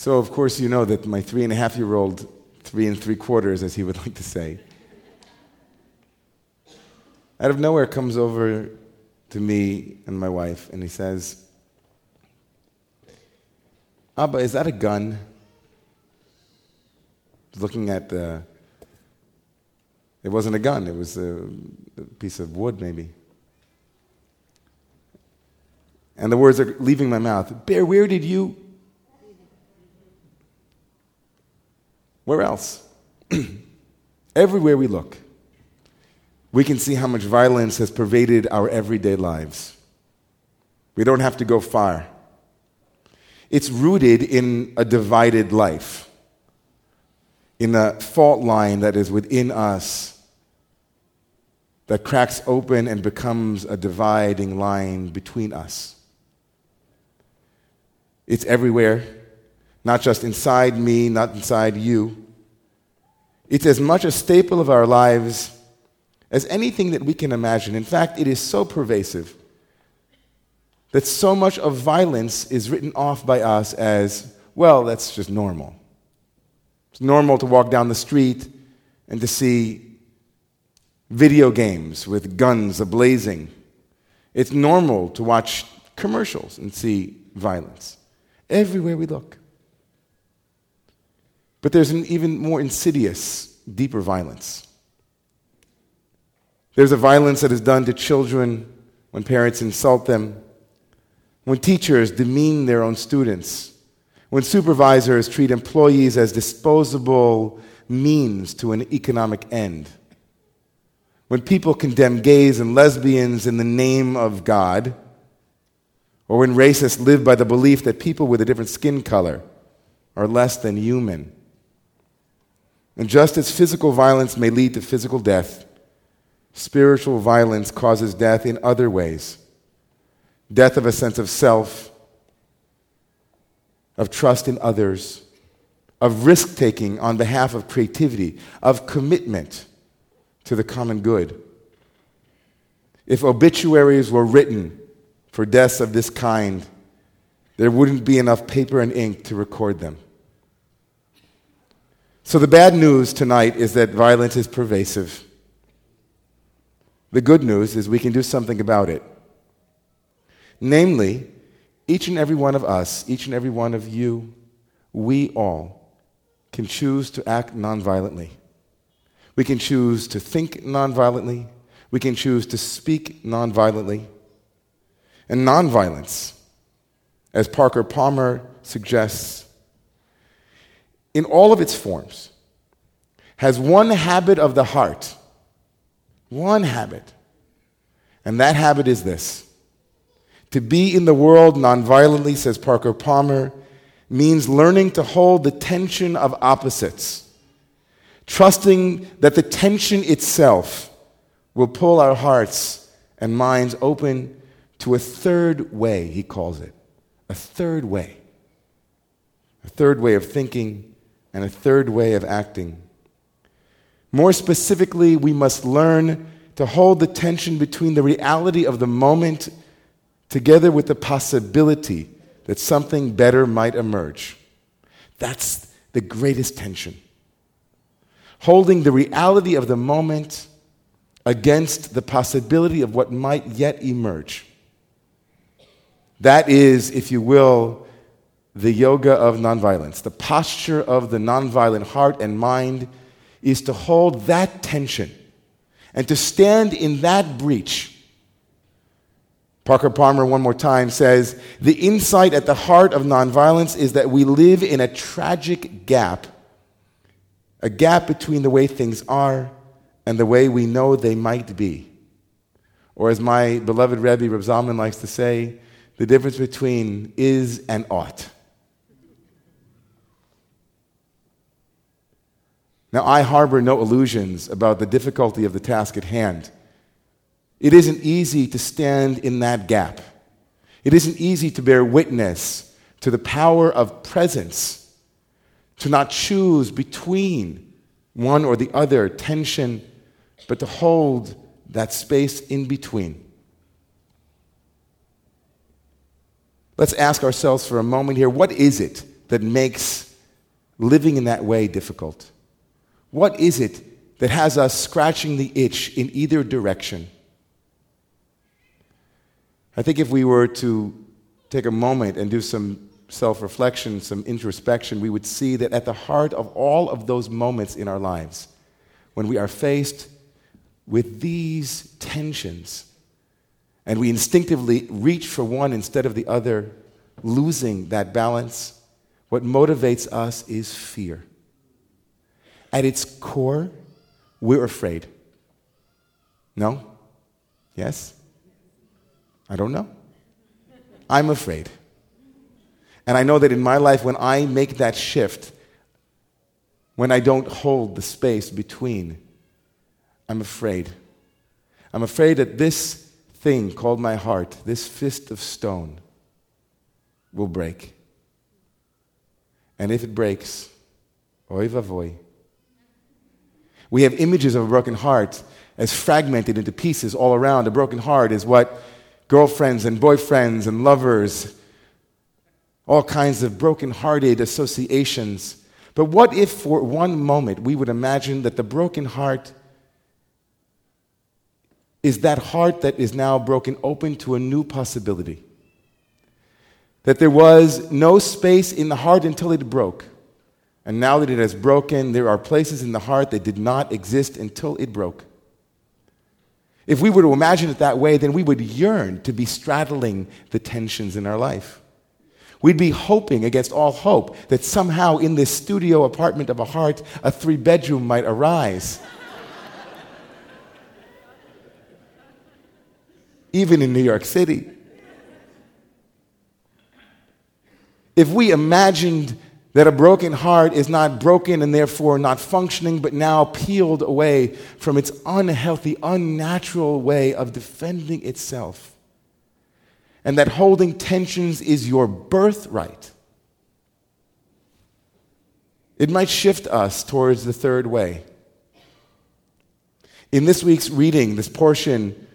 So, of course, you know that my three and a half year old, three and three quarters, as he would like to say, out of nowhere comes over to me and my wife and he says, Abba, is that a gun? Looking at the. It wasn't a gun, it was a, a piece of wood, maybe. And the words are leaving my mouth. Bear, where did you? Where else? Everywhere we look, we can see how much violence has pervaded our everyday lives. We don't have to go far. It's rooted in a divided life, in a fault line that is within us that cracks open and becomes a dividing line between us. It's everywhere, not just inside me, not inside you. It's as much a staple of our lives as anything that we can imagine. In fact, it is so pervasive that so much of violence is written off by us as, well, that's just normal. It's normal to walk down the street and to see video games with guns ablazing. It's normal to watch commercials and see violence everywhere we look. But there's an even more insidious, deeper violence. There's a violence that is done to children when parents insult them, when teachers demean their own students, when supervisors treat employees as disposable means to an economic end, when people condemn gays and lesbians in the name of God or when racists live by the belief that people with a different skin color are less than human. And just as physical violence may lead to physical death, spiritual violence causes death in other ways death of a sense of self, of trust in others, of risk taking on behalf of creativity, of commitment to the common good. If obituaries were written for deaths of this kind, there wouldn't be enough paper and ink to record them. So, the bad news tonight is that violence is pervasive. The good news is we can do something about it. Namely, each and every one of us, each and every one of you, we all can choose to act nonviolently. We can choose to think nonviolently. We can choose to speak nonviolently and nonviolence, as Parker Palmer suggests, in all of its forms, has one habit of the heart. One habit. And that habit is this to be in the world nonviolently, says Parker Palmer, means learning to hold the tension of opposites, trusting that the tension itself will pull our hearts and minds open to a third way, he calls it. A third way. A third way of thinking and a third way of acting. More specifically, we must learn to hold the tension between the reality of the moment together with the possibility that something better might emerge. That's the greatest tension. Holding the reality of the moment against the possibility of what might yet emerge. That is, if you will, the yoga of nonviolence. The posture of the nonviolent heart and mind is to hold that tension and to stand in that breach. Parker Palmer, one more time, says the insight at the heart of nonviolence is that we live in a tragic gap, a gap between the way things are and the way we know they might be. Or, as my beloved Rebbe Reb Zalman likes to say, the difference between is and ought. Now, I harbor no illusions about the difficulty of the task at hand. It isn't easy to stand in that gap. It isn't easy to bear witness to the power of presence, to not choose between one or the other tension, but to hold that space in between. Let's ask ourselves for a moment here what is it that makes living in that way difficult? What is it that has us scratching the itch in either direction? I think if we were to take a moment and do some self reflection, some introspection, we would see that at the heart of all of those moments in our lives, when we are faced with these tensions and we instinctively reach for one instead of the other, losing that balance, what motivates us is fear. At its core, we're afraid. No? Yes? I don't know. I'm afraid. And I know that in my life, when I make that shift, when I don't hold the space between, I'm afraid. I'm afraid that this thing called my heart, this fist of stone, will break. And if it breaks, oy vavoy. We have images of a broken heart as fragmented into pieces all around. A broken heart is what girlfriends and boyfriends and lovers, all kinds of broken hearted associations. But what if for one moment we would imagine that the broken heart is that heart that is now broken open to a new possibility? That there was no space in the heart until it broke. And now that it has broken, there are places in the heart that did not exist until it broke. If we were to imagine it that way, then we would yearn to be straddling the tensions in our life. We'd be hoping against all hope that somehow in this studio apartment of a heart, a three bedroom might arise. Even in New York City. If we imagined that a broken heart is not broken and therefore not functioning, but now peeled away from its unhealthy, unnatural way of defending itself. And that holding tensions is your birthright. It might shift us towards the third way. In this week's reading, this portion,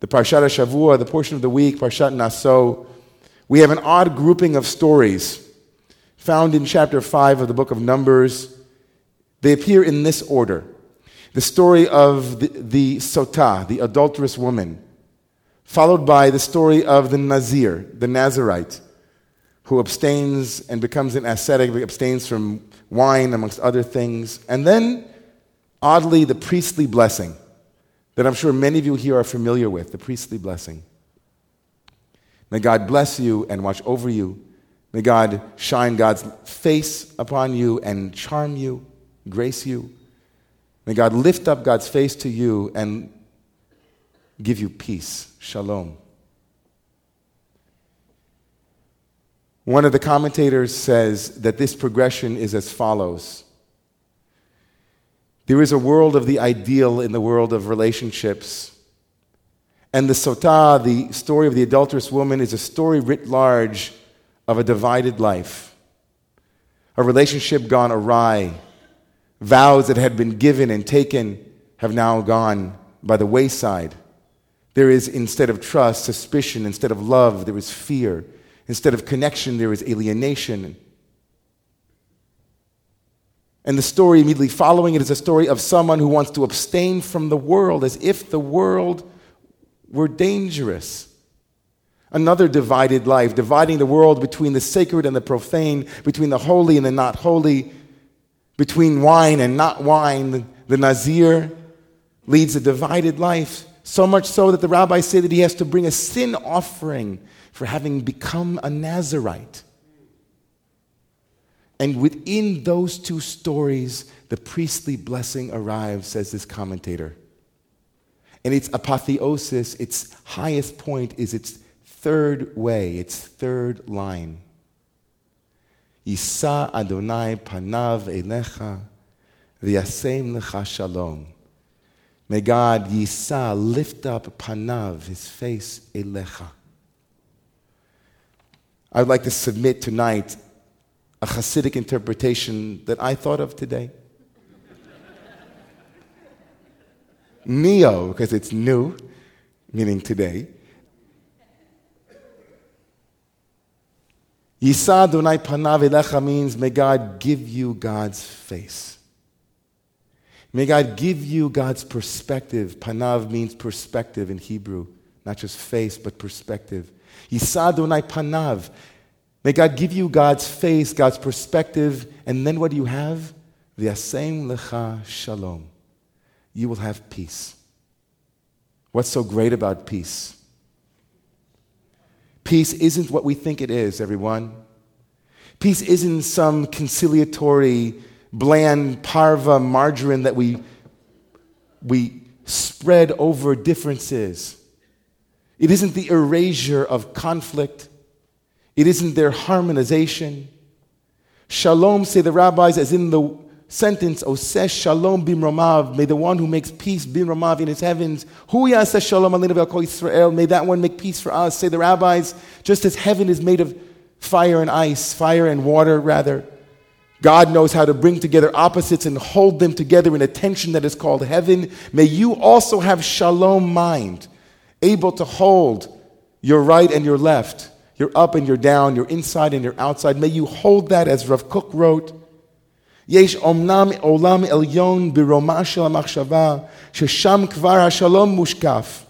the Parshat Shavua, the portion of the week, Parshat Naso, we have an odd grouping of stories found in chapter 5 of the book of Numbers. They appear in this order the story of the, the the adulterous woman, followed by the story of the Nazir, the Nazarite, who abstains and becomes an ascetic, abstains from wine, amongst other things. And then, oddly, the priestly blessing that I'm sure many of you here are familiar with the priestly blessing. May God bless you and watch over you. May God shine God's face upon you and charm you, grace you. May God lift up God's face to you and give you peace. Shalom. One of the commentators says that this progression is as follows There is a world of the ideal in the world of relationships. And the Sotah, the story of the adulterous woman, is a story writ large of a divided life, a relationship gone awry, vows that had been given and taken have now gone by the wayside. There is, instead of trust, suspicion. Instead of love, there is fear. Instead of connection, there is alienation. And the story immediately following it is a story of someone who wants to abstain from the world as if the world were dangerous. Another divided life, dividing the world between the sacred and the profane, between the holy and the not holy, between wine and not wine. The Nazir leads a divided life, so much so that the rabbis say that he has to bring a sin offering for having become a Nazarite. And within those two stories, the priestly blessing arrives, says this commentator. And its apotheosis, its highest point, is its third way, its third line. Yisa Adonai panav elecha v'yasem lecha shalom. May God, Yisa, lift up panav, his face, elecha. I would like to submit tonight a Hasidic interpretation that I thought of today. Neo, because it's new, meaning today. Yisa panav elecha means may God give you God's face. May God give you God's perspective. Panav means perspective in Hebrew, not just face, but perspective. Yisa panav. May God give you God's face, God's perspective, and then what do you have? V'yasem lecha shalom. You will have peace. What's so great about peace? Peace isn't what we think it is, everyone. Peace isn't some conciliatory, bland parve margarine that we, we spread over differences. It isn't the erasure of conflict. It isn't their harmonization. Shalom, say the rabbis, as in the sentence, Oseh Shalom bimromav, may the one who makes peace bimromav in his heavens, Hu yaseh Shalom aleinu Israel, may that one make peace for us, say the rabbis, just as heaven is made of fire and ice, fire and water rather. God knows how to bring together opposites and hold them together in a tension that is called heaven. May you also have shalom mind, able to hold your right and your left, your up and your down, your inside and your outside. May you hold that as Rav Kook wrote. יש אומנם עולם עליון ברומה של המחשבה, ששם כבר השלום מושקף.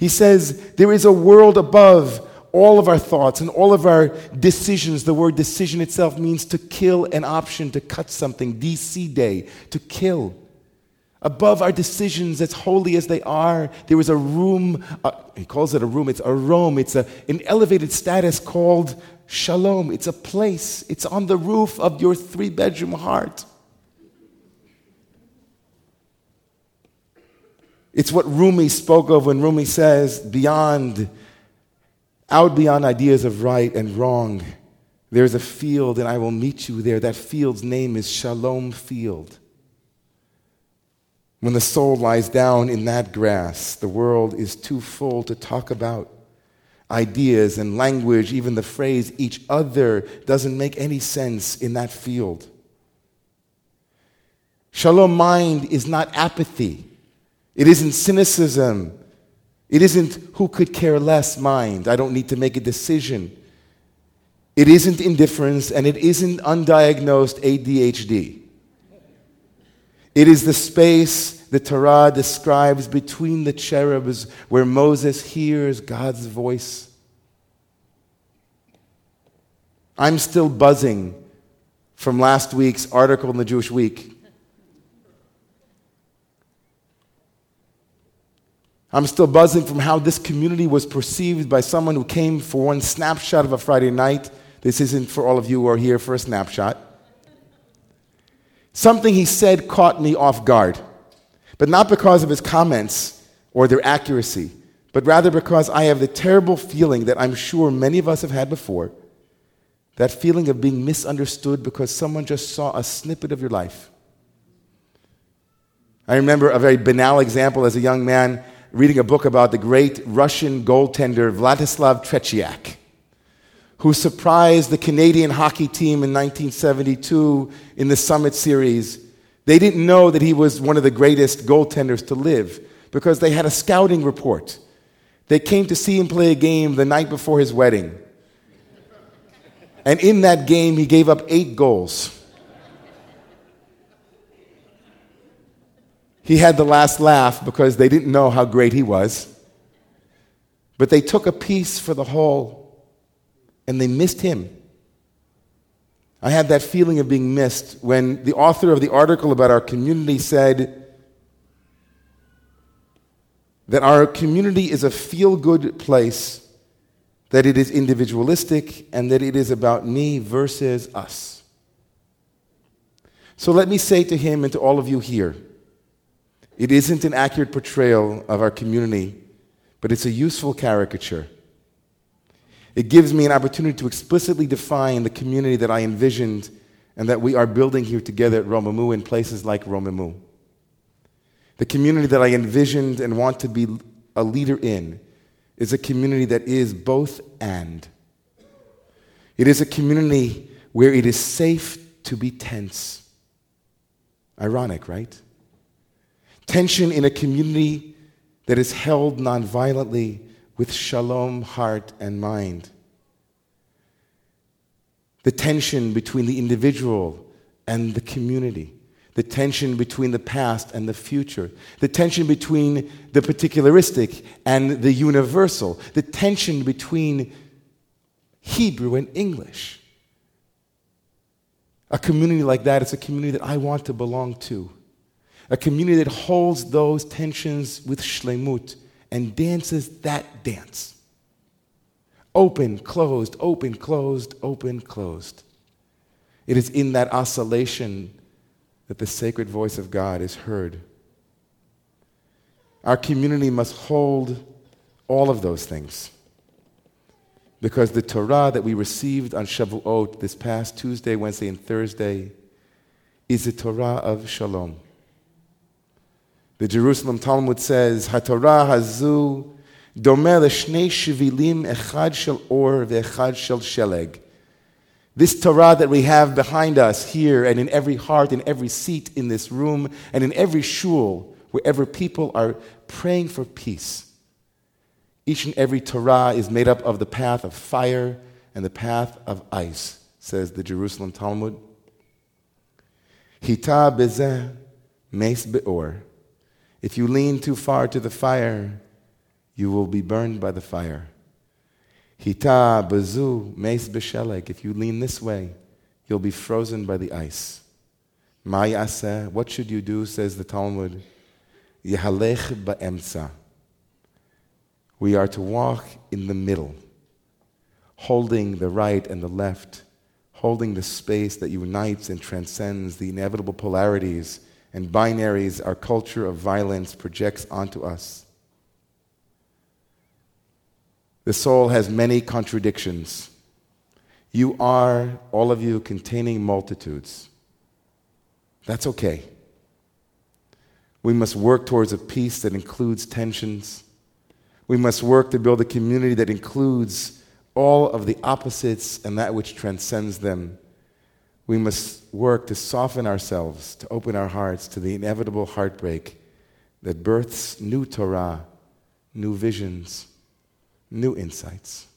He says, there is a world above all of our thoughts and all of our decisions. The word decision itself means to kill an option, to cut something, DC day, to kill. Above our decisions, as holy as they are, there is a room, uh, he calls it a room, it's a room, it's a, an elevated status called shalom. It's a place, it's on the roof of your three bedroom heart. It's what Rumi spoke of when Rumi says, beyond, out beyond ideas of right and wrong, there's a field and I will meet you there. That field's name is Shalom Field. When the soul lies down in that grass, the world is too full to talk about ideas and language, even the phrase each other, doesn't make any sense in that field. Shalom mind is not apathy, it isn't cynicism, it isn't who could care less mind. I don't need to make a decision. It isn't indifference and it isn't undiagnosed ADHD. It is the space the Torah describes between the cherubs where Moses hears God's voice. I'm still buzzing from last week's article in the Jewish Week. I'm still buzzing from how this community was perceived by someone who came for one snapshot of a Friday night. This isn't for all of you who are here for a snapshot. Something he said caught me off guard, but not because of his comments or their accuracy, but rather because I have the terrible feeling that I'm sure many of us have had before that feeling of being misunderstood because someone just saw a snippet of your life. I remember a very banal example as a young man reading a book about the great Russian goaltender Vladislav Tretiak who surprised the Canadian hockey team in 1972 in the Summit Series. They didn't know that he was one of the greatest goaltenders to live because they had a scouting report. They came to see him play a game the night before his wedding. And in that game, he gave up eight goals. He had the last laugh because they didn't know how great he was. But they took a piece for the whole and they missed him. I had that feeling of being missed when the author of the article about our community said that our community is a feel good place, that it is individualistic, and that it is about me versus us. So let me say to him and to all of you here it isn't an accurate portrayal of our community, but it's a useful caricature. It gives me an opportunity to explicitly define the community that I envisioned and that we are building here together at Romemu in places like Romemu. The community that I envisioned and want to be a leader in is a community that is both and. It is a community where it is safe to be tense. Ironic, right? Tension in a community that is held nonviolently with shalom heart and mind. the tension between the individual and the community, the tension between the past and the future, the tension between the particularistic and the universal, the tension between Hebrew and English. A community like that is a community that I want to belong to. A community that holds those tensions with shlemut and dances that dance. Open, closed, open, closed, open, closed. It is in that oscillation that the sacred voice of God is heard. Our community must hold all of those things. Because the Torah that we received on Shavuot this past Tuesday, Wednesday, and Thursday is the Torah of Shalom. The Jerusalem Talmud says, HaTorah hazu domeh l'shnei shivilim echad shel or ve'echad shel sheleg. This Torah that we have behind us here and in every heart, in every seat in this room, and in every shul, wherever people are praying for peace. Each and every Torah is made up of the path of fire and the path of ice, says the Jerusalem Talmud. Hita bezeh meis be'or. If you lean too far to the fire, you will be burned by the fire. Hita bazu meis besheleg. If you lean this way, you'll be frozen by the ice. Ma'yaseh. What should you do? Says the Talmud. Yahalech ba'emsa. We are to walk in the middle, holding the right and the left, holding the space that unites and transcends the inevitable polarities and binaries our culture of violence projects onto us. The soul has many contradictions. You are, all of you, containing multitudes. That's okay. We must work towards a peace that includes tensions. We must work to build a community that includes all of the opposites and that which transcends them. We must work to soften ourselves, to open our hearts to the inevitable heartbreak that births new Torah, new visions new insights.